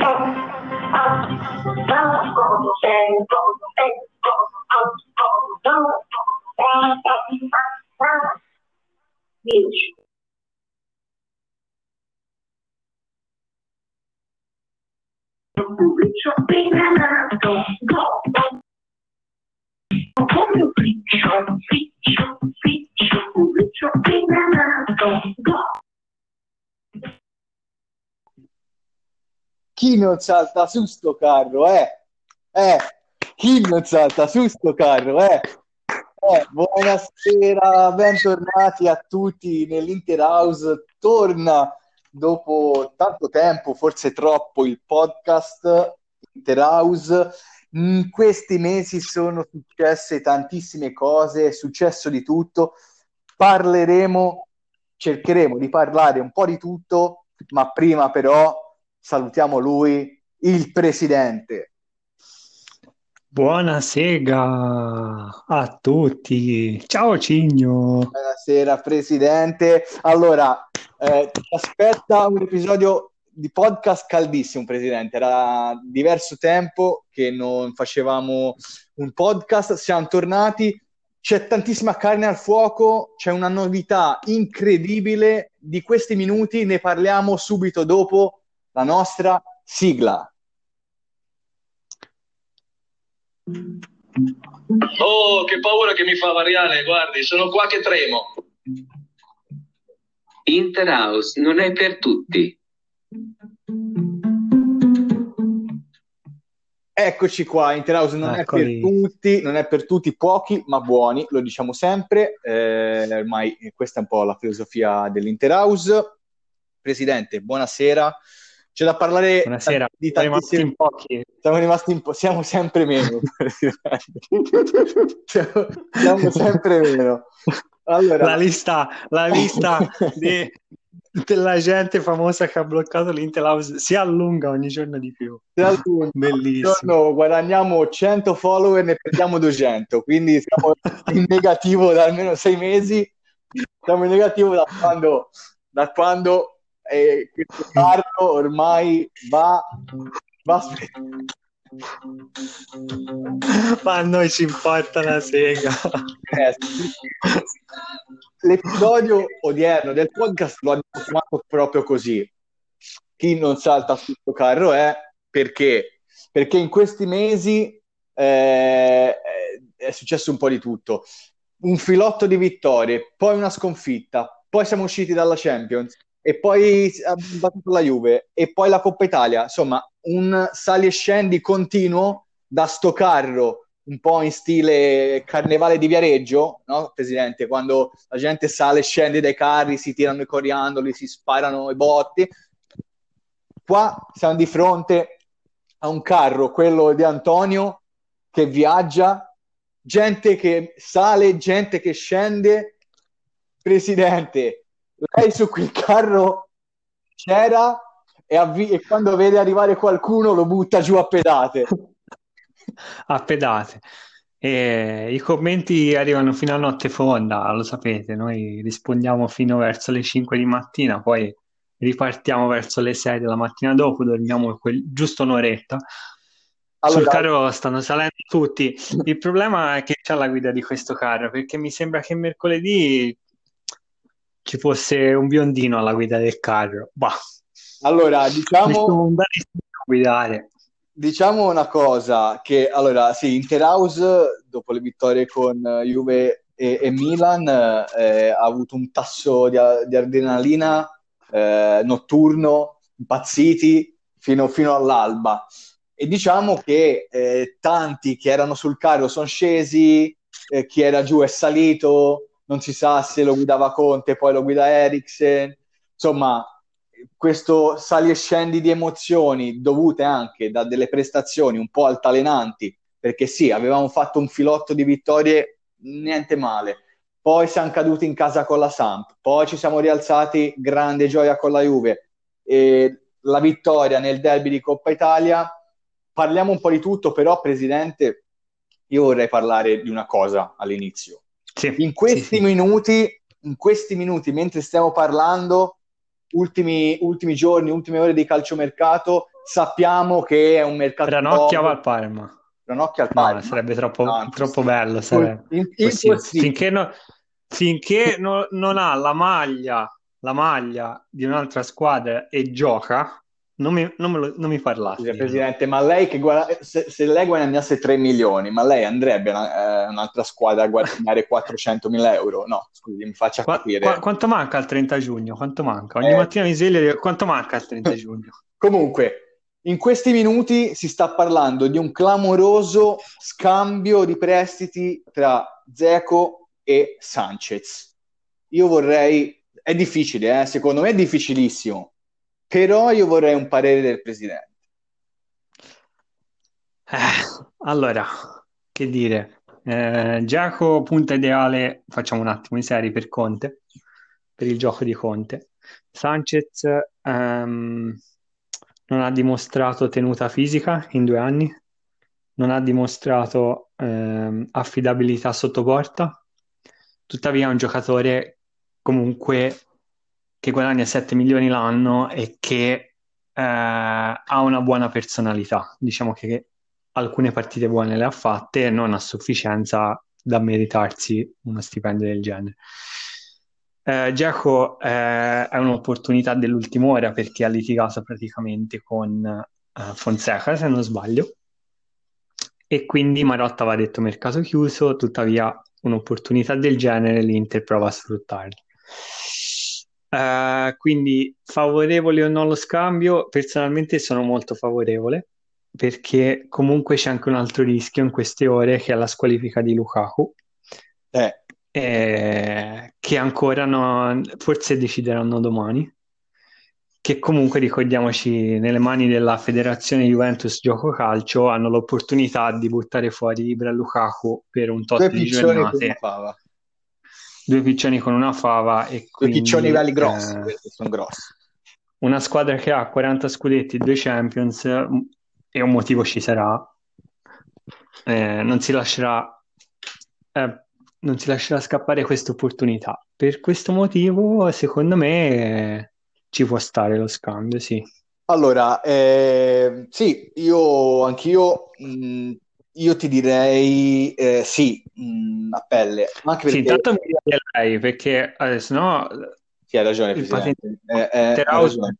Chi non salta su sto carro, eh? Eh, chi non salta su sto carro, eh? Eh, buonasera, bentornati a tutti nell'Inter House. Torna dopo tanto tempo, forse troppo, il podcast Inter House. In questi mesi sono successe tantissime cose, è successo di tutto. Parleremo, cercheremo di parlare un po' di tutto, ma prima però salutiamo lui, il presidente. Buonasera a tutti. Ciao Cigno. Buonasera presidente. Allora, eh, ti aspetta un episodio di podcast caldissimo, presidente. Era diverso tempo che non facevamo un podcast, siamo tornati. C'è tantissima carne al fuoco, c'è una novità incredibile. Di questi minuti ne parliamo subito dopo la nostra sigla. Oh, che paura che mi fa Mariale, guardi, sono qua che tremo. Interhouse non è per tutti. Eccoci qua, Interhouse non Eccoli. è per tutti, non è per tutti, pochi ma buoni, lo diciamo sempre, eh, ormai questa è un po' la filosofia dell'Interhouse. Presidente, buonasera. C'è da parlare Buonasera. di Siamo rimasti tantissimi... in pochi. Siamo rimasti un po', siamo sempre meno, siamo, siamo sempre meno. Allora, La lista, la lista di- della gente famosa che ha bloccato l'Interhouse si allunga ogni giorno di più. se al giorno- Bellissimo. giorno guadagniamo 100 follower ne perdiamo 200 quindi siamo in negativo da almeno sei mesi siamo in negativo da quando, da quando eh, questo carro ormai va, va Ma a noi ci importa una sega. Eh, L'episodio odierno del podcast lo abbiamo chiamato proprio così. Chi non salta su questo carro è perché? Perché in questi mesi eh, è successo un po' di tutto. Un filotto di vittorie, poi una sconfitta, poi siamo usciti dalla Champions e poi abbiamo battuto la Juve e poi la Coppa Italia. Insomma, un sali e scendi continuo da sto carro un po' in stile carnevale di Viareggio, no, Presidente? Quando la gente sale e scende dai carri, si tirano i coriandoli, si sparano i botti. Qua siamo di fronte a un carro, quello di Antonio, che viaggia, gente che sale, gente che scende. Presidente, lei su quel carro c'era e, avvi- e quando vede arrivare qualcuno lo butta giù a pedate. a pedate. E I commenti arrivano fino a notte fonda, lo sapete, noi rispondiamo fino verso le 5 di mattina, poi ripartiamo verso le 6 della mattina dopo, dormiamo quel- giusto un'oretta. Sul Allora, carro stanno salendo tutti. Il problema è che c'è la guida di questo carro, perché mi sembra che mercoledì ci fosse un biondino alla guida del carro. Bah, allora, diciamo, guidare. diciamo una cosa, che allora sì, Interhouse dopo le vittorie con eh, Juve e, e Milan eh, ha avuto un tasso di, di adrenalina eh, notturno, impazziti fino, fino all'alba. E diciamo che eh, tanti che erano sul carro sono scesi, eh, chi era giù è salito, non si sa se lo guidava Conte, poi lo guida Eriksen. Insomma, questo sali e scendi di emozioni dovute anche da delle prestazioni un po' altalenanti, perché sì, avevamo fatto un filotto di vittorie, niente male. Poi siamo caduti in casa con la Samp, poi ci siamo rialzati, grande gioia con la Juve. E la vittoria nel derby di Coppa Italia. Parliamo un po' di tutto, però, Presidente, io vorrei parlare di una cosa all'inizio. Sì, In questi sì, minuti, in questi minuti, mentre stiamo parlando, ultimi, ultimi giorni, ultime ore di calciomercato, sappiamo che è un mercato Ranocchia va al Parma. Ranocchia al Parma. No, sarebbe troppo, No, troppo bello. sarebbe. Impossibile. Finché, no- finché no- non ha la maglia, la maglia di un'altra squadra e gioca, non mi, non lo- non mi parlate. Scusa, Presidente, ma lei che guarda- se, se lei guadagnasse 3 milioni, ma lei andrebbe a eh, un'altra squadra a guadagnare 400 mila euro? No, scusi, mi faccia Qua- capire. qua- quanto manca al 30 giugno? Quanto manca? Ogni Eh. mattina mi sveglio quanto manca al 30 giugno? Comunque, in questi minuti si sta parlando di un clamoroso scambio di prestiti tra Zeco e Sanchez. Io vorrei, è difficile, eh? secondo me è difficilissimo, però io vorrei un parere del presidente. Eh, allora, che dire? Eh, Giacomo, punta ideale, facciamo un attimo in serie per Conte, per il gioco di Conte. Sanchez ehm, non ha dimostrato tenuta fisica in due anni, non ha dimostrato ehm, affidabilità sotto porta, tuttavia è un giocatore comunque che guadagna 7 milioni l'anno e che eh, ha una buona personalità. Diciamo che alcune partite buone le ha fatte, non a sufficienza da meritarsi uno stipendio del genere. Eh, Dzeko eh, è un'opportunità dell'ultima ora perché ha litigato praticamente con eh, Fonseca, se non sbaglio, e quindi Marotta aveva detto mercato chiuso, tuttavia un'opportunità del genere l'Inter prova a sfruttarla. Eh, quindi favorevole o no lo scambio? Personalmente sono molto favorevole perché comunque c'è anche un altro rischio in queste ore che è la squalifica di Lukaku. Eh, eh, che ancora non, forse decideranno domani. Che comunque ricordiamoci nelle mani della federazione Juventus Gioco Calcio hanno l'opportunità di buttare fuori Ibra Lukaku per un tot due di giornate due piccioni con una fava e due quindi piccioni belli grossi, eh, sono grossi. una squadra che ha 40 scudetti, due Champions m- e un motivo ci sarà eh, non si lascerà eh, non si lascerà scappare questa opportunità per questo motivo secondo me eh, ci può stare lo scambio sì Allora, eh, sì, io anch'io, mh, io ti direi eh, sì, mh, a pelle, anche sì perché intanto mi dica lei perché adesso no sì, hai ragione, il Presidente, patente Eh, eh, hai ragione,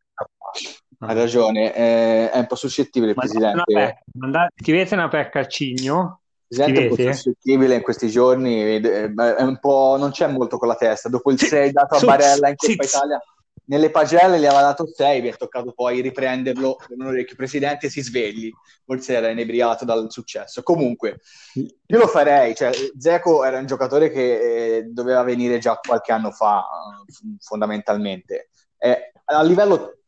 hai ragione, eh, è un po' suscettibile il mandate una Presidente, pecca mandate- scrivete una pecca al cigno? Presidente è un po' suscettibile in questi giorni, eh, è un po', non c'è molto con la testa, dopo il 6 dato a Barella in Coppa. Italia, nelle pagelle gli aveva dato 6, mi è toccato poi riprenderlo per un orecchio, Presidente si svegli, forse era inebriato dal successo, comunque... Io lo farei, cioè Zeco era un giocatore che eh, doveva venire già qualche anno fa, eh, fondamentalmente. Eh, a livello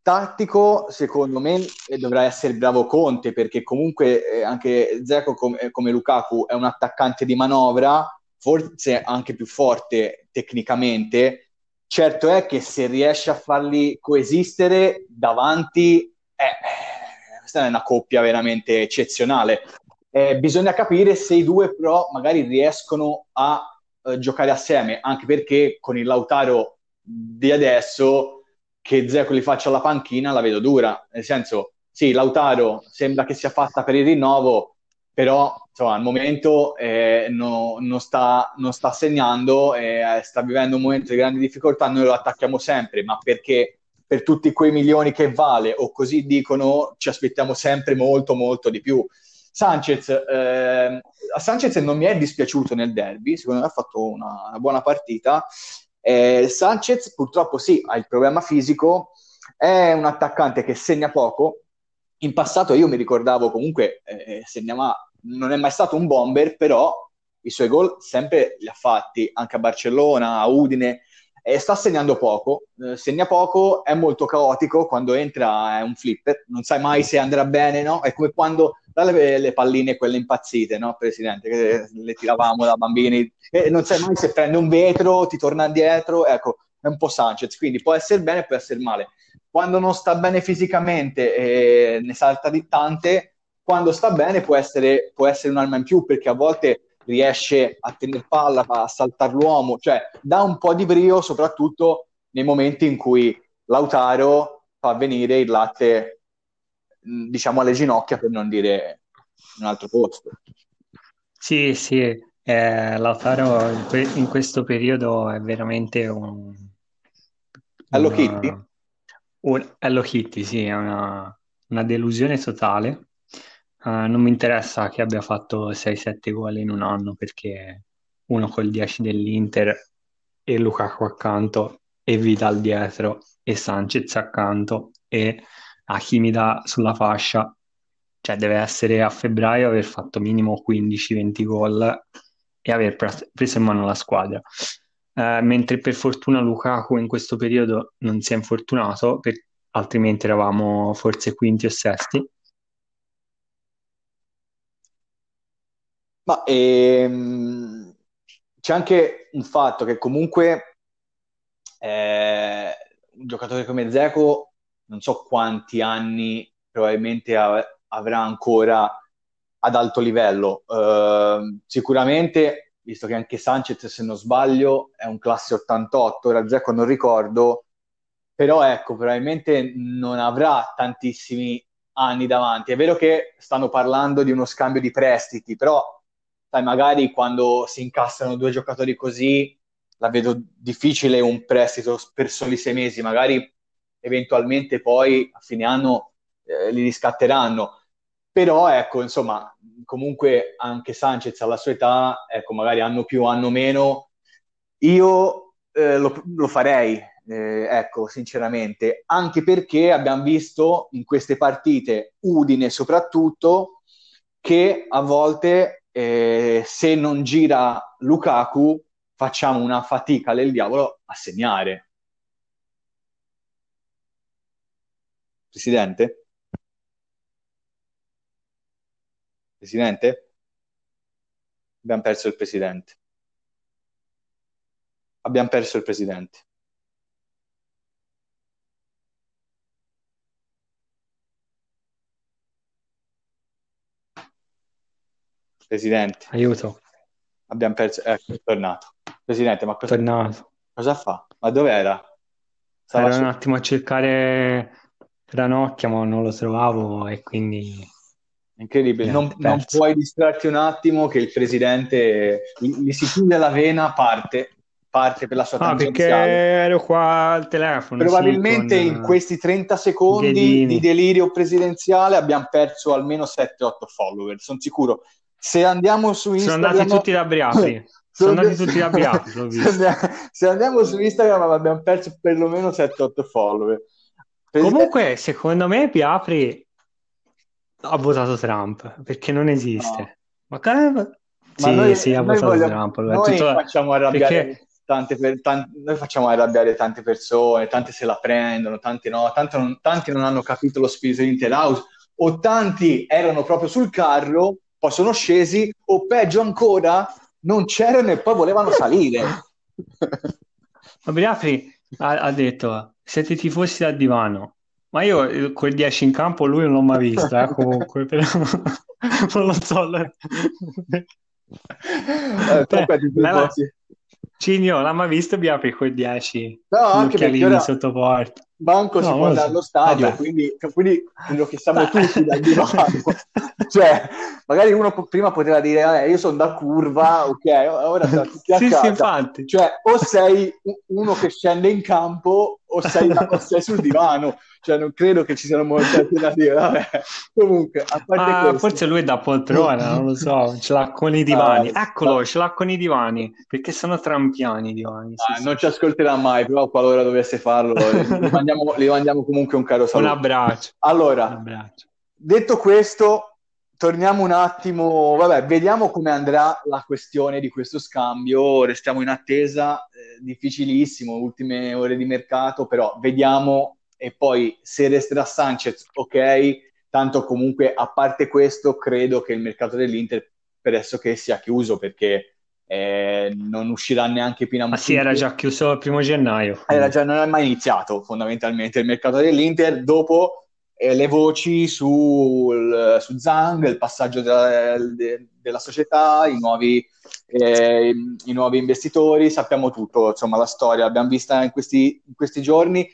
tattico, secondo me, eh, dovrà essere bravo Conte, perché comunque eh, anche Zeco, com- eh, come Lukaku, è un attaccante di manovra, forse anche più forte tecnicamente. Certo è che se riesce a farli coesistere davanti, eh, questa è una coppia veramente eccezionale. Eh, bisogna capire se i due però magari riescono a eh, giocare assieme, anche perché con il Lautaro di adesso che Zeco li faccia alla panchina la vedo dura, nel senso, sì, Lautaro sembra che sia fatta per il rinnovo, però insomma, al momento eh, no- non, sta, non sta segnando, eh, sta vivendo un momento di grandi difficoltà, noi lo attacchiamo sempre, ma perché per tutti quei milioni che vale o così dicono, ci aspettiamo sempre molto molto di più. Sanchez, eh, a Sanchez non mi è dispiaciuto nel derby, secondo me ha fatto una, una buona partita. Eh, Sanchez purtroppo sì, ha il problema fisico, è un attaccante che segna poco. In passato io mi ricordavo comunque, eh, segnava, non è mai stato un bomber, però i suoi gol sempre li ha fatti anche a Barcellona, a Udine, e sta segnando poco, eh, segna poco, è molto caotico, quando entra è un flipper, non sai mai se andrà bene, no? È come quando dalle le palline quelle impazzite, no, Presidente, che le tiravamo da bambini, e non sai mai se prende un vetro, ti torna indietro, ecco, è un po' Sanchez, quindi può essere bene, può essere male. Quando non sta bene fisicamente eh, ne salta di tante, quando sta bene può essere, può essere un'arma in più, perché a volte riesce a tenere palla, a saltare l'uomo, cioè dà un po' di brio, soprattutto nei momenti in cui Lautaro fa venire il latte diciamo alle ginocchia per non dire un altro posto. Sì, sì, eh, Lautaro in, que- in questo periodo è veramente un, Hello una- Kitty? Un- Hello Kitty, sì, è una, una delusione totale. Eh, non mi interessa che abbia fatto 6-7 gol in un anno perché uno col 10 dell'Inter e Lukaku accanto e Vidal dietro e Sanchez accanto e Hakimi da sulla fascia. Cioè deve essere a febbraio aver fatto minimo 15-20 gol e aver pres- preso in mano la squadra. Eh, mentre per fortuna Lukaku in questo periodo non si è infortunato, per- altrimenti eravamo forse quinti o sesti. Ma ehm, c'è anche un fatto che comunque eh, un giocatore come Dzeko non so quanti anni probabilmente a- avrà ancora ad alto livello. Eh, sicuramente, visto che anche Sanchez, se non sbaglio, è un classe 88, ora Dzeko non ricordo, però ecco, probabilmente non avrà tantissimi anni davanti. È vero che stanno parlando di uno scambio di prestiti, però sai, magari quando si incassano due giocatori così, la vedo difficile un prestito per soli sei mesi, magari eventualmente poi a fine anno eh, li riscatteranno. Però ecco, insomma, comunque anche Sanchez alla sua età, ecco, magari anno più, anno meno, io eh, lo, lo farei, eh, ecco, sinceramente, anche perché abbiamo visto in queste partite, Udine soprattutto, che a volte eh, se non gira Lukaku facciamo una fatica del diavolo a segnare. Presidente? Presidente? Abbiamo perso il presidente. Abbiamo perso il presidente. Presidente, Aiuto, abbiamo perso. Ecco, è tornato. Presidente, ma cosa, tornato. cosa fa? Ma dov'era? Stava Ero su- un attimo a cercare Ranocchia, ma non lo trovavo e quindi Incredibile, non, non puoi distrarti un attimo che il presidente gli, si chiude la vena, parte, parte per la sua Ah, perché ero qua al telefono, sì, Probabilmente con in questi 30 eh, secondi di Ghedini. delirio presidenziale abbiamo perso almeno 7-8 follower, sono sicuro. Se andiamo su Sono andati Instagram, tutti da Briapri. Sono andati tutti l'ho se visto. andiamo, se andiamo su Instagram abbiamo perso perlomeno 7-8 follower. Presidente, Comunque, secondo me Briapri ha votato Trump perché non no. esiste. Ma ca- Ma sì, noi, sì, ha votato vogliamo- Trump. Noi tutto- facciamo arrabbiare perché tante, per- tan- noi facciamo arrabbiare tante persone, tante se la prendono, tante no, tanto non- tanti non hanno capito lo spirito di Interhouse, o tanti erano proprio sul carro, poi sono scesi, o peggio ancora, non c'erano e poi volevano salire. ma Briapri ha, ha detto siete tifosi da divano. Ma io eh, quel 10 in campo lui non l'ho mai visto, eh, comunque, però non lo so. la- Eh, Beh, la-. Cigno, l'ha mai visto Briapri quel 10? No, anche perché ora sotto porta. Banco si No, può non lo andare allo stadio, Vabbè. quindi, quindi credo che siamo Beh. tutti dal divano. cioè, magari uno po- prima poteva dire, eh, io sono da curva, ok, ora siamo tutti a Sì, sì, casa. infatti. Cioè, o sei uno che scende in campo o sei, o sei sul divano. Cioè, non credo che ci siano molte alternative. Vabbè. Comunque, a parte Ah, questo, forse lui è da poltrona, non lo so, ce l'ha con i divani. Ah, Eccolo, ce l'ha con i divani, perché sono trampiani i divani. sì, ah, sì. non ci ascolterà mai, però qualora dovesse farlo, gli mandiamo, mandiamo comunque un caro Un saluto. abbraccio, un Allora, abbraccio. Detto questo, torniamo un attimo, vabbè, vediamo come andrà la questione di questo scambio, restiamo in attesa, eh, difficilissimo, ultime ore di mercato, però vediamo. E poi se resterà Sanchez, ok, tanto comunque a parte questo credo che il mercato dell'Inter pressoché sia chiuso perché eh, non uscirà neanche Pina Ma sì, era già chiuso il primo gennaio. era già, non è mai iniziato fondamentalmente il mercato dell'Inter. Dopo eh, le voci sul, su Zang, il passaggio della, de- della società, i nuovi, eh, i nuovi investitori, sappiamo tutto, insomma la storia. L'abbiamo vista in questi, in questi giorni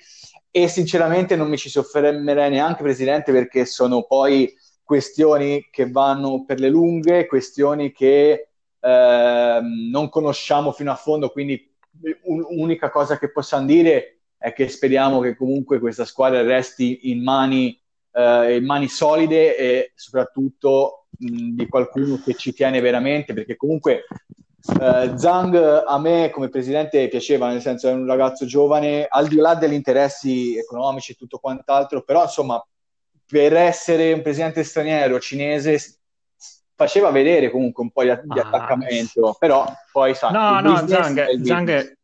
e sinceramente non mi ci soffermerei neanche, Presidente, perché sono poi questioni che vanno per le lunghe, questioni che eh, non conosciamo fino a fondo, quindi l'unica cosa che possiamo dire è che speriamo che comunque questa squadra resti in mani, eh, in mani solide e soprattutto mh, di qualcuno che ci tiene veramente, perché comunque Uh, Zhang a me come presidente piaceva, nel senso è un ragazzo giovane, al di là degli interessi economici e tutto quant'altro, però insomma per essere un presidente straniero cinese faceva vedere comunque un po' di, di ah, attaccamento, però poi sa... No, no, Zhang, Zhang,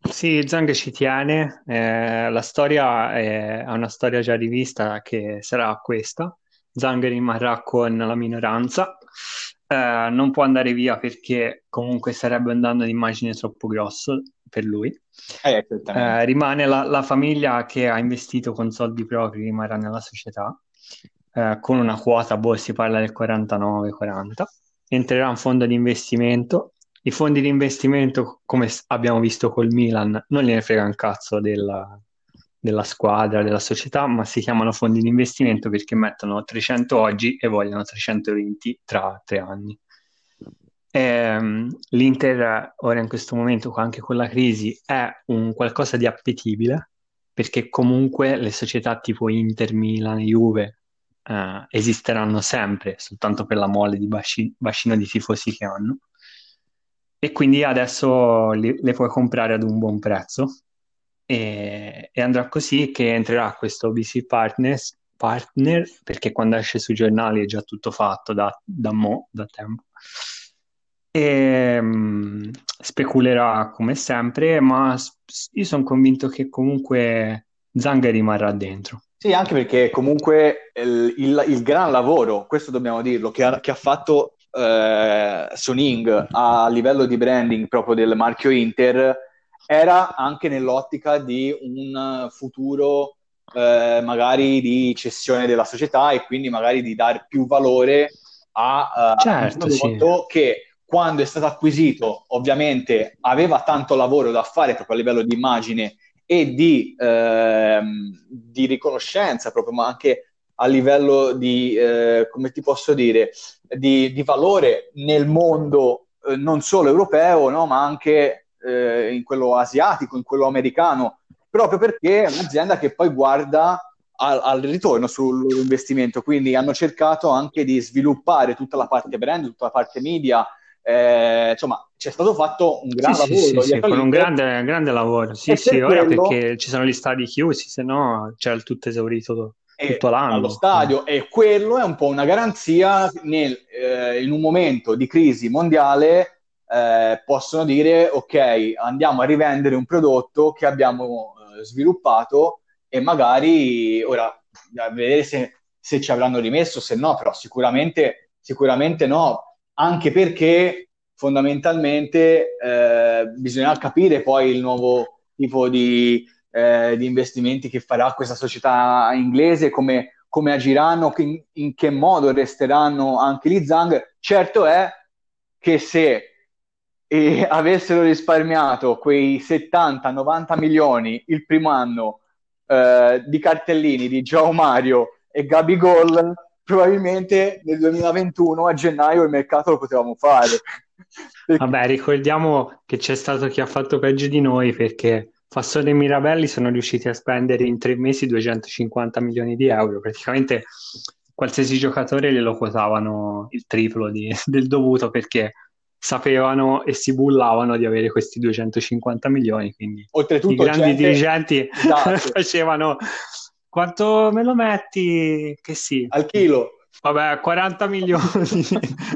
sì, Zhang ci tiene, eh, la storia è, è una storia già rivista che sarà questa, Zhang rimarrà con la minoranza, eh, non può andare via perché comunque sarebbe un danno d'immagine troppo grosso per lui. Eh, eh, rimane la, la, famiglia che ha investito con soldi propri, rimarrà nella società, eh, con una quota, boh, si parla del 49-40. Entrerà un fondo di investimento. I fondi di investimento, come abbiamo visto col Milan, non gliene frega un cazzo della, della squadra, della società, ma si chiamano fondi di investimento perché mettono 300 oggi e vogliono 320 tra tre anni. E, ehm, L'Inter ora in questo momento, anche con la crisi, è un qualcosa di appetibile perché comunque le società tipo Inter, Milan, Juve eh, esisteranno sempre soltanto per la mole di baci- bacino di tifosi che hanno e quindi adesso li- le puoi comprare ad un buon prezzo e, e andrà così che entrerà questo BC Partners, Partner, perché quando esce sui giornali è già tutto fatto da, da mo, da tempo. E, um, speculerà come sempre, ma io sono convinto che comunque Zanga rimarrà dentro. Sì, anche perché comunque il, il, il gran lavoro, questo dobbiamo dirlo, che ha, che ha fatto eh, Soning a livello di branding proprio del marchio Inter era anche nell'ottica di un futuro eh, magari di cessione della società e quindi magari di dare più valore a, uh, certo, un prodotto sì. che quando è stato acquisito ovviamente aveva tanto lavoro da fare proprio a livello di immagine e di, eh, di riconoscenza proprio ma anche a livello di, eh, come ti posso dire, di, di valore nel mondo eh, non solo europeo, no, ma anche eh, in quello asiatico, in quello americano, proprio perché è un'azienda che poi guarda al, al, ritorno sul loro investimento, quindi hanno cercato anche di sviluppare tutta la parte brand, tutta la parte media, eh, insomma c'è stato fatto un gran sì, lavoro. Sì, sì, con un grande, grande lavoro, sì, sì, ora quello... perché ci sono gli stadi chiusi, se no c'è il tutto esaurito tutto l'anno. Allo stadio e quello è un po' una garanzia nel, eh, in un momento di crisi mondiale eh, possono dire ok, andiamo a rivendere un prodotto che abbiamo eh, sviluppato e magari ora a vedere se, se, ci avranno rimesso, se no, però sicuramente, sicuramente no, anche perché fondamentalmente eh, bisogna capire poi il nuovo tipo di, eh, di, investimenti che farà questa società inglese, come, come agiranno, in, in che modo resteranno anche gli Zang. Certo è che se e avessero risparmiato quei 70-90 milioni il primo anno eh, di cartellini di Joe Mario e Gabi Gol, probabilmente nel 2021 a gennaio il mercato lo potevamo fare. Vabbè, ricordiamo che c'è stato chi ha fatto peggio di noi perché Fassone e Mirabelli sono riusciti a spendere in tre mesi 250 milioni di euro. Praticamente qualsiasi giocatore glielo quotavano il triplo di, del dovuto perché sapevano e si bullavano di avere questi 250 milioni, quindi Oltretutto, i grandi gente... dirigenti esatto. facevano quanto me lo metti? Che sì. Al chilo. Vabbè, 40 milioni.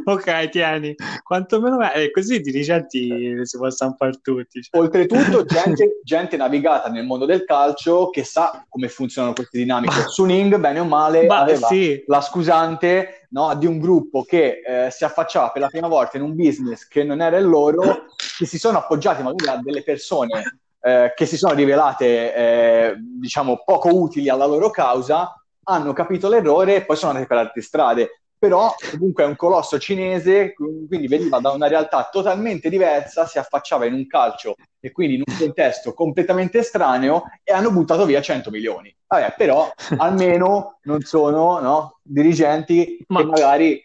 ok, tieni. Quanto meno è? E così i dirigenti si possono fare tutti. Cioè. Oltretutto, gente, gente, navigata nel mondo del calcio che sa come funzionano queste dinamiche. Suning, bene o male, bah, aveva sì. la scusante no, di un gruppo che eh, si affacciava per la prima volta in un business che non era il loro, che si sono appoggiati magari a delle persone eh, che si sono rivelate, eh, diciamo, poco utili alla loro causa hanno capito l'errore e poi sono andati per altre strade. però comunque è un colosso cinese, quindi veniva da una realtà totalmente diversa, si affacciava in un calcio e quindi in un contesto completamente estraneo e hanno buttato via 100 milioni. Vabbè, però almeno non sono no, dirigenti Ma... che magari eh,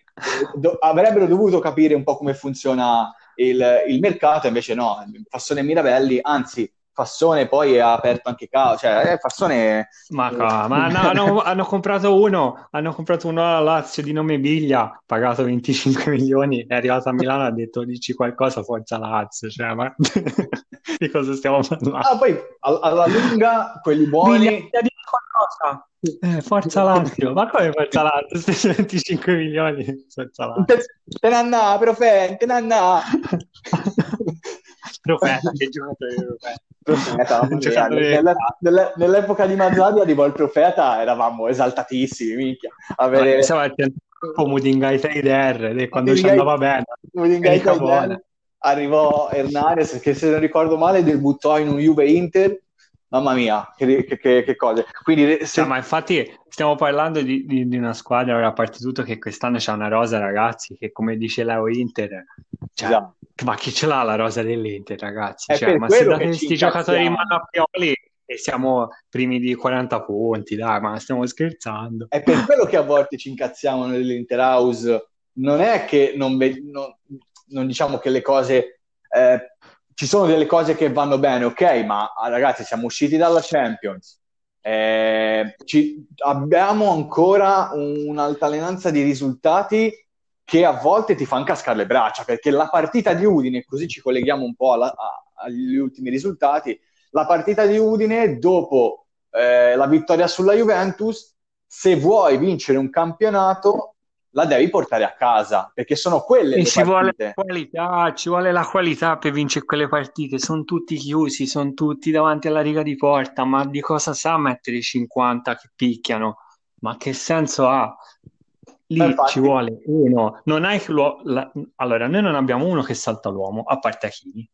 do- avrebbero dovuto capire un po' come funziona il, il mercato, invece no, Fassone e Mirabelli, anzi Fassone poi ha aperto anche Cao, cioè eh, Fassone... Ma, ma no, hanno, hanno, comprato uno, hanno comprato uno alla Lazio di nome Biglia, pagato 25 milioni, è arrivato a Milano e ha detto dici qualcosa, forza Lazio, cioè, ma di cosa stiamo parlando? Ah, poi alla lunga quelli buoni... Biglia, di qualcosa. Eh, forza Lazio, ma come forza Lazio? 25 milioni, forza Lazio. Te, te ne andà, profe, te ne andà. profeta, che giocatore profeta. Profeta giocatore... nella, nella, nell'epoca di Mazzadi arrivò il profeta, eravamo esaltatissimi, minchia. Avere... Stava un po' Mudingai Taider, e quando ci andava bene. Mudingai Taider, arrivò Hernanes, che se non ricordo male debuttò in un Juve Inter Mamma mia, che, che, che cose. Quindi, se... no, ma infatti stiamo parlando di, di, di una squadra, ora a parte tutto che quest'anno c'è una rosa, ragazzi, che come dice Leo Inter, cioè, esatto. ma chi ce l'ha la rosa dell'Inter, ragazzi? Cioè, ma se date questi giocatori in mano a Pioli e siamo primi di 40 punti, dai, ma stiamo scherzando. È per quello che a volte ci incazziamo nell'Inter House. Non è che non, non, non diciamo che le cose... Eh, ci sono delle cose che vanno bene, ok, ma ah, ragazzi siamo usciti dalla Champions, eh, ci, abbiamo ancora un'altalenanza di risultati che a volte ti fanno cascare le braccia, perché la partita di Udine, così ci colleghiamo un po' alla, a, agli ultimi risultati, la partita di Udine dopo eh, la vittoria sulla Juventus, se vuoi vincere un campionato la devi portare a casa perché sono quelle e le ci vuole qualità, ci vuole la qualità per vincere quelle partite. Sono tutti chiusi, sono tutti davanti alla riga di porta. Ma di cosa sa mettere i 50 che picchiano? Ma che senso ha? Lì Infatti. ci vuole uno. Non hai la... Allora, noi non abbiamo uno che salta l'uomo, a parte Achini.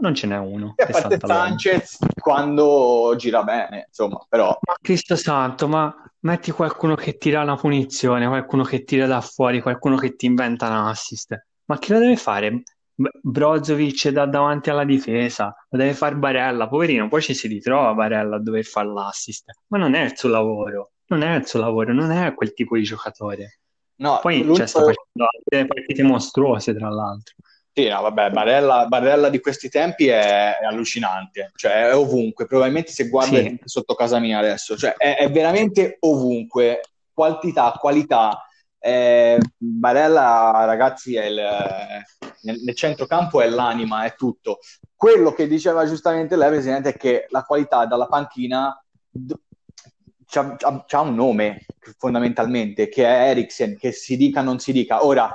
Non ce n'è uno. E a parte Sanchez quando gira bene, insomma, però. Ma Cristo santo, ma metti qualcuno che tira una punizione, qualcuno che tira da fuori, qualcuno che ti inventa un assist. Ma che lo deve fare? Brozovic da davanti alla difesa, lo deve fare Barella, poverino, poi ci si ritrova Barella a dover fare l'assist, ma non è il suo lavoro, non è il suo lavoro, non è quel tipo di giocatore. No, poi c'è cioè, sta facendo delle partite mostruose, tra l'altro. Sì, no, vabbè, Barella, Barella di questi tempi è, è, allucinante, cioè è ovunque, probabilmente se guardi sì. sotto casa mia adesso, cioè è, è veramente ovunque, quantità, qualità. Eh, Barella, ragazzi, è il, nel, nel centrocampo è l'anima, è tutto. Quello che diceva giustamente lei, Presidente, è che la qualità dalla panchina ha un nome fondamentalmente, che è Eriksen, che si dica o non si dica. Ora,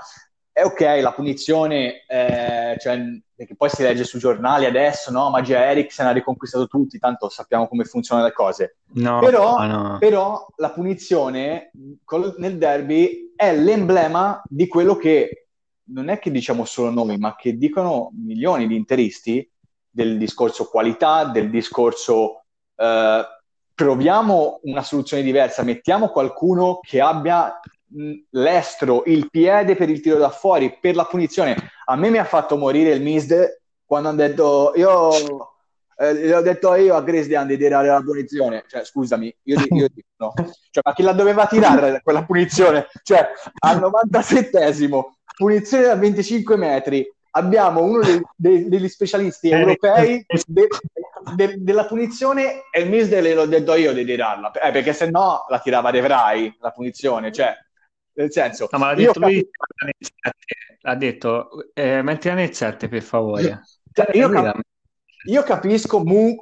è ok la punizione, eh, cioè, perché poi si legge sui giornali adesso, no? Magia Eriksen ha riconquistato tutti, tanto sappiamo come funzionano le cose. No, però, no. però la punizione col, nel derby è l'emblema di quello che non è che diciamo solo noi, ma che dicono milioni di interisti del discorso qualità, del discorso eh, proviamo una soluzione diversa, mettiamo qualcuno che abbia l'estro, il piede per il tiro da fuori, per la punizione. A me mi ha fatto morire il Misde quando hanno detto io eh, l'ho detto io a Grizzly di tirare la punizione. Cioè, scusami, io, io dico no. Cioè, ma chi la doveva tirare quella punizione? Cioè, al 97esimo, punizione da 25 metri, abbiamo uno dei, dei, degli specialisti eh, europei de, de, della punizione e il Misde l'ho detto io di tirarla, eh, perché se no la tirava De Vrij, la punizione. Cioè, nel senso, no, ma l'ha detto lui, ha detto, eh, mettila nel 7 per favore. Cioè, io, cap- io, capisco Mu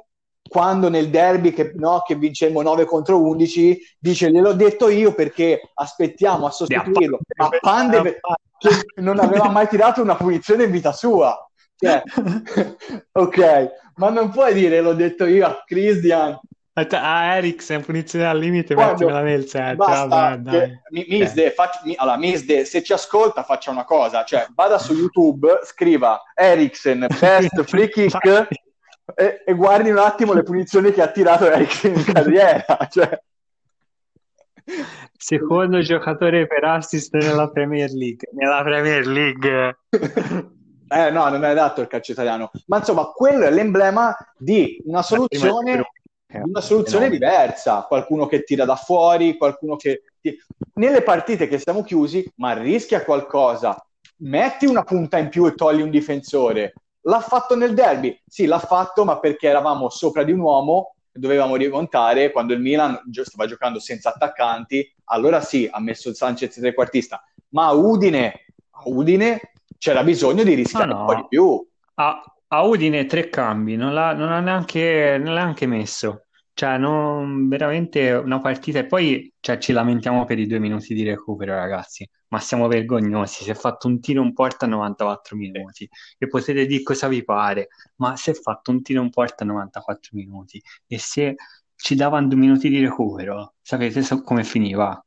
quando nel derby che, no, che vincemmo 9 contro 11 dice gliel'ho detto io perché aspettiamo a sostituirlo. a Pande che non aveva mai tirato una punizione in vita sua. Cioè, ok ma non puoi dire l'ho detto io a Christian Ah, Eriksen, punizione al limite, Quando mettimela nel set. Vabbè, dai. Misde, faccia, mi, allora, Misde, se ci ascolta, faccia una cosa, cioè vada su YouTube, scriva Eriksen, best free kick e, e, guardi un attimo le punizioni che ha tirato Eriksen in carriera. Cioè. Secondo giocatore per assist nella Premier League. Nella Premier League. Eh no, non è adatto il calcio italiano. Ma insomma, quello è l'emblema di una soluzione, una soluzione diversa. Qualcuno che tira da fuori, qualcuno che... Nelle partite che siamo chiusi, ma rischia qualcosa. Metti una punta in più e togli un difensore. L'ha fatto nel derby? Sì, l'ha fatto, ma perché eravamo sopra di un uomo dovevamo rimontare quando il Milan stava giocando senza attaccanti, allora sì, ha messo il Sanchez trequartista, ma a Udine, a Udine c'era bisogno di rischiare ah, no. un po' di più. A, a Udine tre cambi, non l'ha, non l'ha, neanche, non l'ha neanche messo. Cioè, non, veramente una partita e poi cioè, ci lamentiamo per i due minuti di recupero, ragazzi. Ma siamo vergognosi. Si è fatto un tiro in porta a 94 minuti. E potete dire cosa vi pare, ma si è fatto un tiro in porta a 94 minuti. E se ci davano due minuti di recupero, sapete come finiva?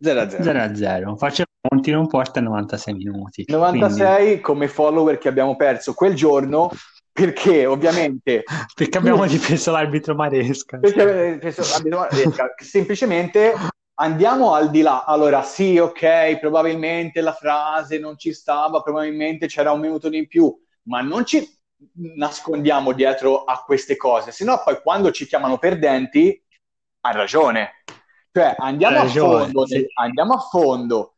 0-0. 0-0. Facevamo un tiro in porta a 96 minuti. 96 quindi... come follower che abbiamo perso quel giorno perché ovviamente perché abbiamo difeso l'arbitro Maresca perché difeso l'arbitro Maresca semplicemente andiamo al di là allora sì ok probabilmente la frase non ci stava probabilmente c'era un minuto in più ma non ci nascondiamo dietro a queste cose sennò poi quando ci chiamano perdenti hai ragione cioè andiamo ragione, a fondo sì. andiamo a fondo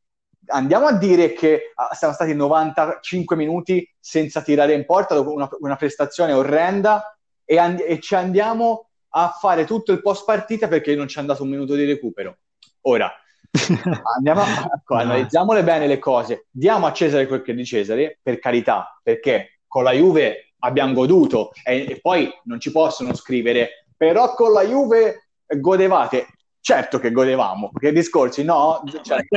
andiamo a dire che ah, siamo stati 95 minuti senza tirare in porta dopo una, una prestazione orrenda e, and- e, ci andiamo a fare tutto il post partita perché non ci è andato un minuto di recupero. Ora, andiamo a, ecco, analizziamole bene le cose, diamo a Cesare quel che è di Cesare, per carità, perché con la Juve abbiamo goduto e, e poi non ci possono scrivere, però con la Juve godevate. Certo che godevamo, che discorsi no? Cioè,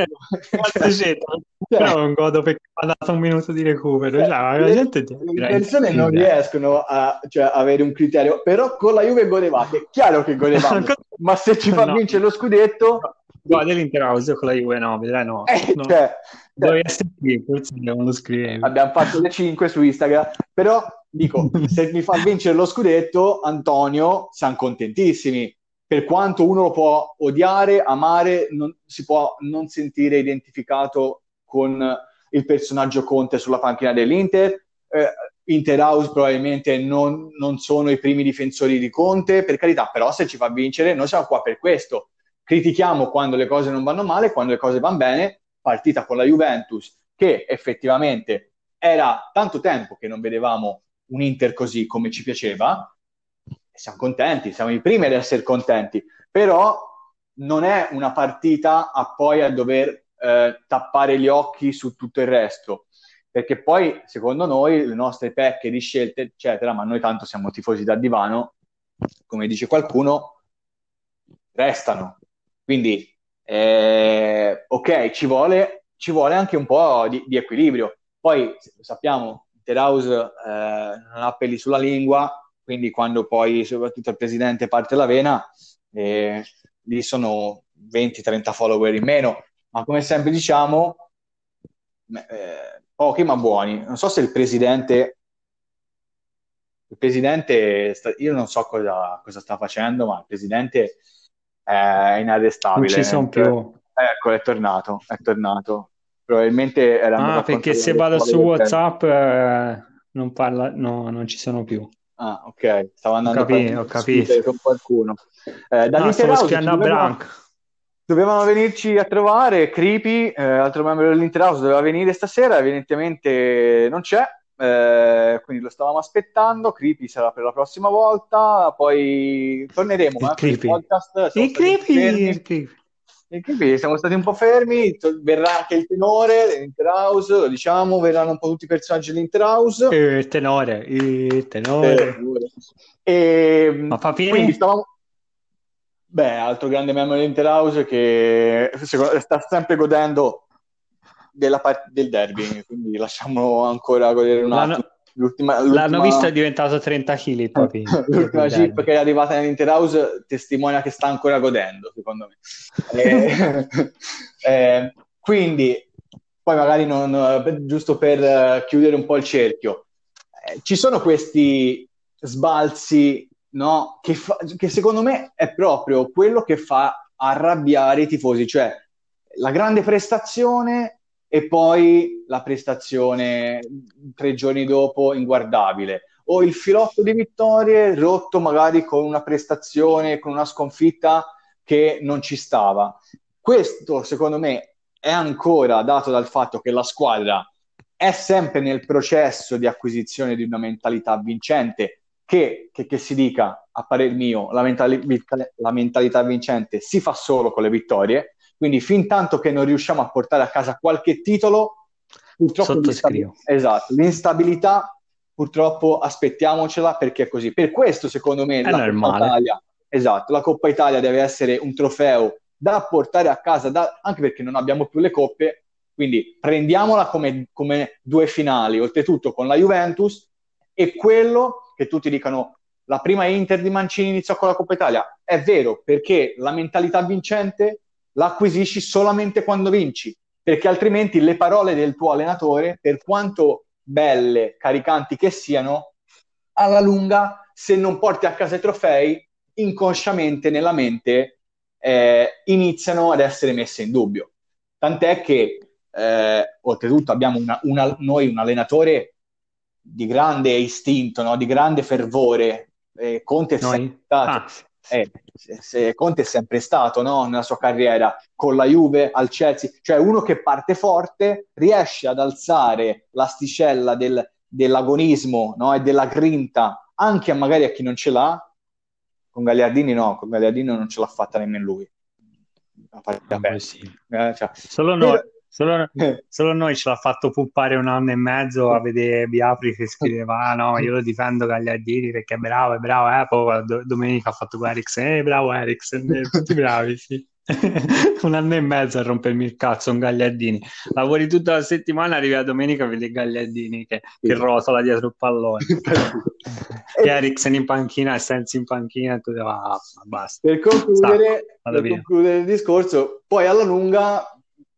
cioè, cioè, però non godo perché ha dato un minuto di recupero. Cioè, la le, gente le persone non riescono a cioè, avere un criterio, però con la Juve godevate. Chiaro che godevamo, ma se ci fa no. vincere lo scudetto... No, dell'Inter House con la Juve no, vedrai no. Eh, no. Cioè, Dovevi essere qui, forse non lo scrivevi. Abbiamo fatto le 5 su Instagram, però dico, se mi fa vincere lo scudetto, Antonio, siamo contentissimi per quanto uno lo può odiare, amare, non, si può non sentire identificato con il personaggio Conte sulla panchina dell'Inter. Eh, Interhouse probabilmente non, non, sono i primi difensori di Conte, per carità, però se ci fa vincere noi siamo qua per questo. Critichiamo quando le cose non vanno male, quando le cose vanno bene, partita con la Juventus, che effettivamente era tanto tempo che non vedevamo un Inter così come ci piaceva, siamo contenti, siamo i primi ad essere contenti, però non è una partita a poi a dover eh, tappare gli occhi su tutto il resto, perché poi secondo noi le nostre pecche di scelte, eccetera, ma noi tanto siamo tifosi da divano, come dice qualcuno, restano. Quindi, eh, ok, ci vuole, ci vuole, anche un po' di, di equilibrio. Poi, sappiamo, Interhouse eh, non ha peli sulla lingua, quindi quando poi soprattutto il presidente parte la vena, eh, lì sono 20-30 follower in meno, ma come sempre diciamo, eh, pochi ma buoni. Non so se il presidente, il presidente, sta, io non so cosa, cosa, sta facendo, ma il presidente è inarrestabile. Non ci sono più. Ecco, è tornato, è tornato. Probabilmente era Ah, perché se vado su WhatsApp eh, non parla, no, non ci sono più. Ah, ok, stavo andando ho capito, a capito. con qualcuno. Eh, no, stavo spiando a Branco. Dovevano venirci a trovare Creepy, eh, altro membro dell'Interhouse, doveva venire stasera, evidentemente non c'è, eh, quindi lo stavamo aspettando. Creepy sarà per la prossima volta, poi torneremo. Eh, il podcast. Il creepy, il creepy. E quindi siamo stati un po' fermi, verrà anche il tenore dell'Interhouse, lo diciamo, verranno un po' tutti i personaggi dell'Interhouse. Il tenore, il tenore. Eh, e, Ma fa quindi stavamo... Beh, altro grande membro dell'Interhouse che sta sempre godendo della part- del derby, quindi lasciamolo ancora godere un attimo. L'ultima, l'ultima... L'hanno visto è diventato 30 kg il Papini. l'ultima chip che è arrivata nell'Interhouse testimonia che sta ancora godendo, secondo me. eh, eh, quindi, poi magari non, giusto per uh, chiudere un po' il cerchio, eh, ci sono questi sbalzi no, che, fa, che secondo me è proprio quello che fa arrabbiare i tifosi, cioè la grande prestazione e poi la prestazione tre giorni dopo inguardabile o il filotto di vittorie rotto magari con una prestazione, con una sconfitta che non ci stava. Questo secondo me è ancora dato dal fatto che la squadra è sempre nel processo di acquisizione di una mentalità vincente che, che, che si dica, a parer mio, la, mentali- la mentalità vincente si fa solo con le vittorie, quindi fin tanto che non riusciamo a portare a casa qualche titolo, purtroppo Sottoscrivo. l'instabil- esatto, l'instabilità purtroppo aspettiamocela perché è così. Per questo, secondo me, È la Coppa. Italia, esatto, la Coppa Italia deve essere un trofeo da portare a casa, da- anche perché non abbiamo più le coppe, quindi prendiamola come, come due finali, oltretutto con la Juventus, e quello che tutti dicano la prima Inter di Mancini iniziò con la Coppa Italia, è vero, perché la mentalità vincente la acquisisci solamente quando vinci, perché altrimenti le parole del tuo allenatore, per quanto belle, caricanti che siano, alla lunga, se non porti a casa i trofei, inconsciamente nella mente eh, iniziano ad essere messe in dubbio. Tant'è che, eh, oltretutto, abbiamo una- una- noi un allenatore di grande istinto, no? di grande fervore. Eh, Conte è Noi? stato, Ah, eh, se- Conte è sempre stato no? nella sua carriera con la Juve al Chelsea, cioè uno che parte forte, riesce ad alzare l'asticella del- dell'agonismo no? e della grinta anche a magari a chi non ce l'ha. Con Gagliardini no, con Gagliardini non ce l'ha fatta nemmeno lui. La partita ah, sì. Eh, cioè, Solo noi, per- solo, eh, solo noi ce l'ha fatto puppare un anno e mezzo a vedere Biapri che scriveva ah no io lo difendo Gagliardini perché è bravo è bravo eh poi do- domenica ha fatto con Eriksen eh bravo Eriksen eh, tutti bravi sì. Un anno e mezzo a rompermi il cazzo un Gagliardini. Lavori tutta la settimana arrivi la domenica vedi Gagliardini che, che rotola dietro il pallone. E Eriksen in panchina e Sensi in panchina e tu dici ah basta. Per concludere, vado per concludere il discorso, poi alla lunga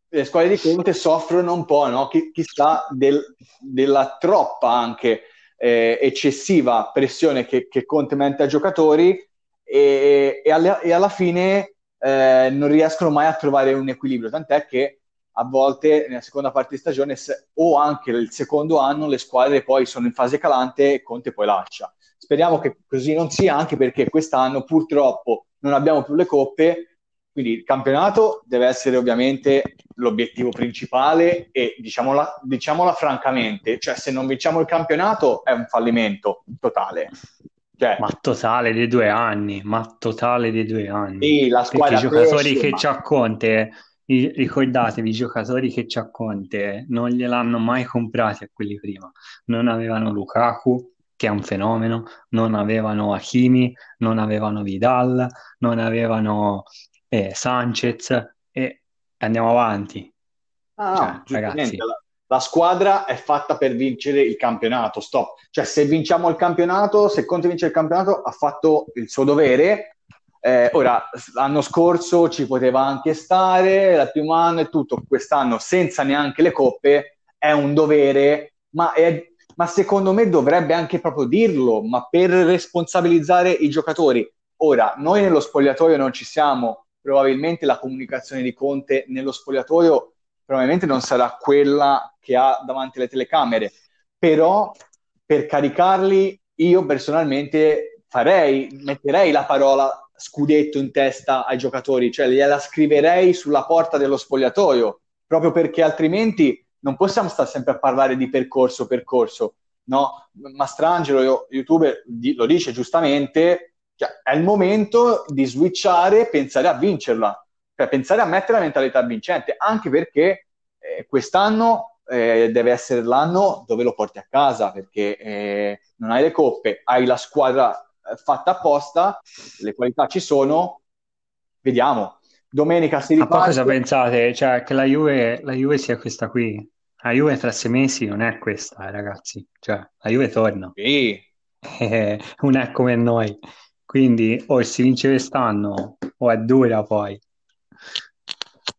le squadre di Conte soffrono un po', no? Chi- chissà, del- della troppa anche eh, eccessiva pressione che, che Conte mette ai giocatori e, e alle- e alla fine eh, non riescono mai a trovare un equilibrio, tant'è che a volte nella seconda parte di stagione o anche il secondo anno le squadre poi sono in fase calante e Conte poi lascia. Speriamo che così non sia, anche perché quest'anno purtroppo non abbiamo più le coppe, quindi il campionato deve essere ovviamente l'obiettivo principale e diciamola, diciamola francamente, cioè se non vinciamo il campionato è un fallimento totale. Cioè, ma totale dei due anni ma totale dei due anni sì, la Perché squadra i giocatori cresce, che ma- c'ha Conte, i- ricordatevi, i giocatori che c'ha Conte non gliel'hanno mai comprati a quelli prima. Non avevano Lukaku, che è un fenomeno, non avevano Hakimi, non avevano Vidal, non avevano eh, Sanchez e andiamo avanti. Ah, Cioè, ragazzi. la, la squadra è fatta per vincere il campionato, stop. Cioè, se vinciamo il campionato, se Conte vince il campionato, ha fatto il suo dovere. Eh, ora, l'anno scorso ci poteva anche stare, il primo anno e tutto, quest'anno senza neanche le coppe è un dovere, ma, è- ma secondo me dovrebbe anche proprio dirlo, ma per responsabilizzare i giocatori. Ora, noi nello spogliatoio non ci siamo, probabilmente la comunicazione di Conte nello spogliatoio probabilmente non sarà quella che ha davanti alle telecamere, però per caricarli io personalmente farei, metterei la parola scudetto in testa ai giocatori, cioè gliela scriverei sulla porta dello spogliatoio, proprio perché altrimenti non possiamo stare sempre a parlare di percorso percorso, no? Mastrangelo, youtuber, lo dice giustamente, cioè, è il momento di switchare e pensare a vincerla, cioè pensare a mettere la mentalità vincente, anche perché eh, quest'anno eh, deve essere l'anno dove lo porti a casa, perché eh, non hai le coppe, hai la squadra eh, fatta apposta, le qualità ci sono, vediamo. Domenica si Ma poi cosa riparte. pensate? Cioè, che la Juve, la Juve sia questa qui? La Juve tra sei mesi non è questa, ragazzi. Cioè, la Juve torna. Sì, non è come noi. Quindi o si vince quest'anno o è dura poi.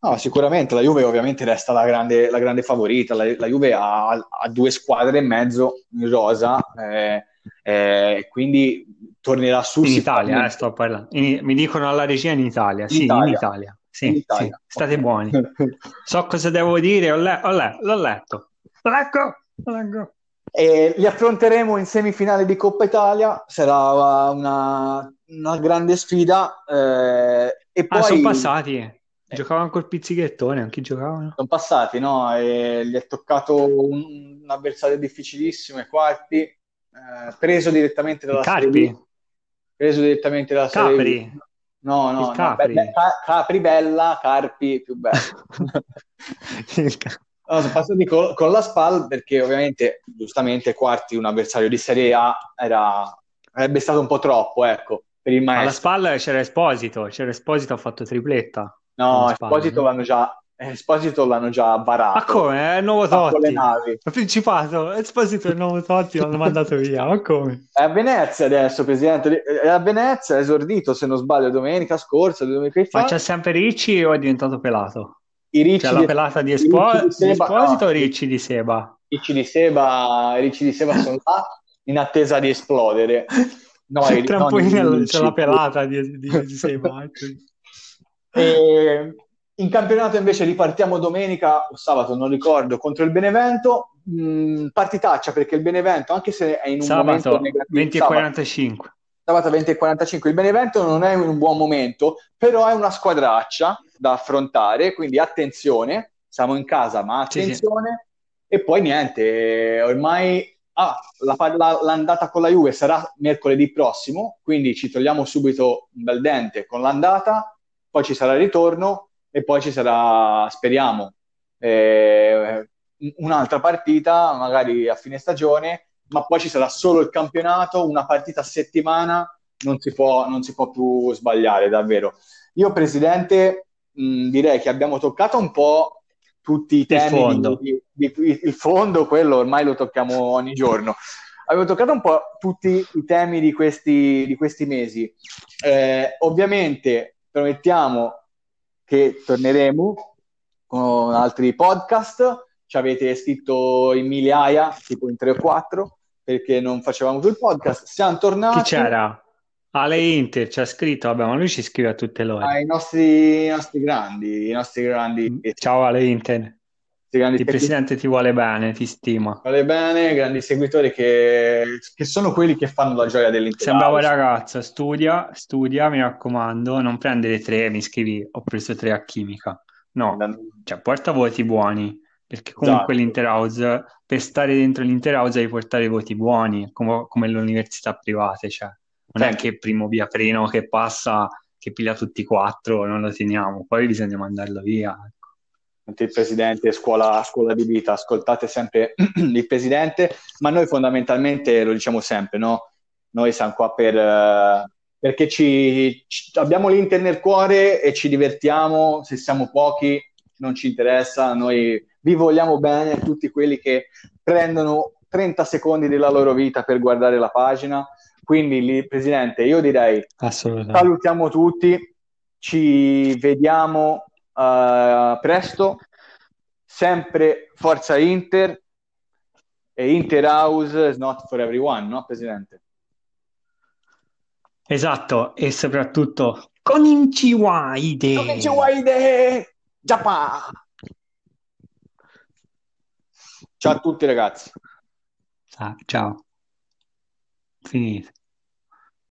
No, sicuramente la Juve ovviamente resta la grande, la grande favorita. La, la Juve ha, ha due squadre e mezzo in rosa, eh, eh, quindi tornerà su In Italia, eh, sto parlando. In- mi dicono alla regia in Italia. In Sì, in Italia. Italia. Sì, In sì. Italia. State Ok. buoni. So cosa devo dire, ho le- ho le- l'ho letto. Lo leggo, lo leggo. E li affronteremo in semifinale di Coppa Italia, sarà una, una grande sfida. eh, e Ah, poi sono passati. Giocavano col pizzichettone, anche giocavano. sono passati, no? E gli è toccato un, un avversario difficilissimo ai quarti, eh, preso direttamente dalla Serie Carpi? B. Preso direttamente dalla Serie. Capri? No, no, Il no, Capri? be- be- Ca- Capri bella, Carpi più bella. No, sono passati con, con la SPAL perché ovviamente, giustamente, Quarti, un avversario di Serie A, era, sarebbe stato un po' troppo, ecco, per il Alla maestro. spalla c'era Esposito, c'era Esposito ha fatto tripletta. No, alla Esposito no? l'hanno già, Esposito l'hanno già barato. Ma come? È il nuovo Totti. navi. Il Principato, Esposito è il nuovo Totti, l'hanno mandato via. Ma come? È a Venezia adesso, presidente. È a Venezia, è esordito, se non sbaglio, domenica scorsa, domenica Ma fa. c'è sempre Ricci o è diventato pelato? I ricci C'è la di, pelata di, Espo- ricci di di Seba, Esposito no, o Ricci di Seba? i ricci di Seba, ricci di Seba sono là in attesa di esplodere. No, i in- c'è la pelata di, di, di Seba. ecco. E in campionato invece ripartiamo domenica o sabato, non ricordo, contro il Benevento. Mm, partitaccia perché il Benevento, anche se è in un momento Sabato negativo, 20 e sabato, 45. sabato 20 e 45, il Benevento non è in un buon momento, però è una squadraccia da affrontare, quindi attenzione, siamo in casa, ma Sì, sì. attenzione. E poi niente, ormai ah, la, la- l'andata con la Juve sarà mercoledì prossimo, quindi ci togliamo subito un bel dente con l'andata, poi ci sarà il ritorno e poi ci sarà, speriamo, eh, un'altra partita, magari a fine stagione, ma poi ci sarà solo il campionato, una partita a settimana, non si può, non si può più sbagliare, davvero. Io, Presidente, mh, direi che abbiamo toccato un po' tutti i temi fondo. di, di- di- il fondo, quello ormai lo tocchiamo ogni giorno. Abbiamo toccato un po' tutti i temi di questi, di questi mesi. Eh, ovviamente promettiamo che torneremo con altri podcast. Ci avete scritto in migliaia, tipo in 3 o 4, perché non facevamo più il podcast. Siamo tornati Chi c'era? Ale Inter ci ha scritto, vabbè, ma lui ci scrive a tutte le ore. ai nostri, i nostri grandi, i nostri grandi, Ciao Ale Inter, il presidente ti vuole bene, ti stima. Vale bene, grandi seguitori che, che sono quelli che fanno la gioia Sei un dell'intero. bravo ragazzo, studia, studia, mi raccomando, non prendere tre, mi scrivi, ho preso tre a chimica. No, cioè porta voti buoni, perché comunque Esatto. l'Interhouse, per stare dentro l'Interhouse devi portare voti buoni, come, come le università private, cioè non è che primo via freno che passa, che piglia tutti e quattro, non lo teniamo, poi bisogna mandarlo via. ecco. il presidente scuola, scuola di vita, ascoltate sempre il presidente, ma noi fondamentalmente lo diciamo sempre, no? Noi siamo qua per, eh, perché ci, ci- abbiamo l'Inter nel cuore e ci divertiamo, se siamo pochi non ci interessa, noi vi vogliamo bene, tutti quelli che prendono 30 secondi della loro vita per guardare la pagina, quindi lì, presidente, io direi salutiamo tutti, ci vediamo eh, presto, sempre Forza Inter e Inter House is not for everyone, no Presidente? Esatto, e soprattutto con Inciwaide. Konnichiwa-ide! Giappa! Ciao a tutti ragazzi. Ah, ciao. Finito.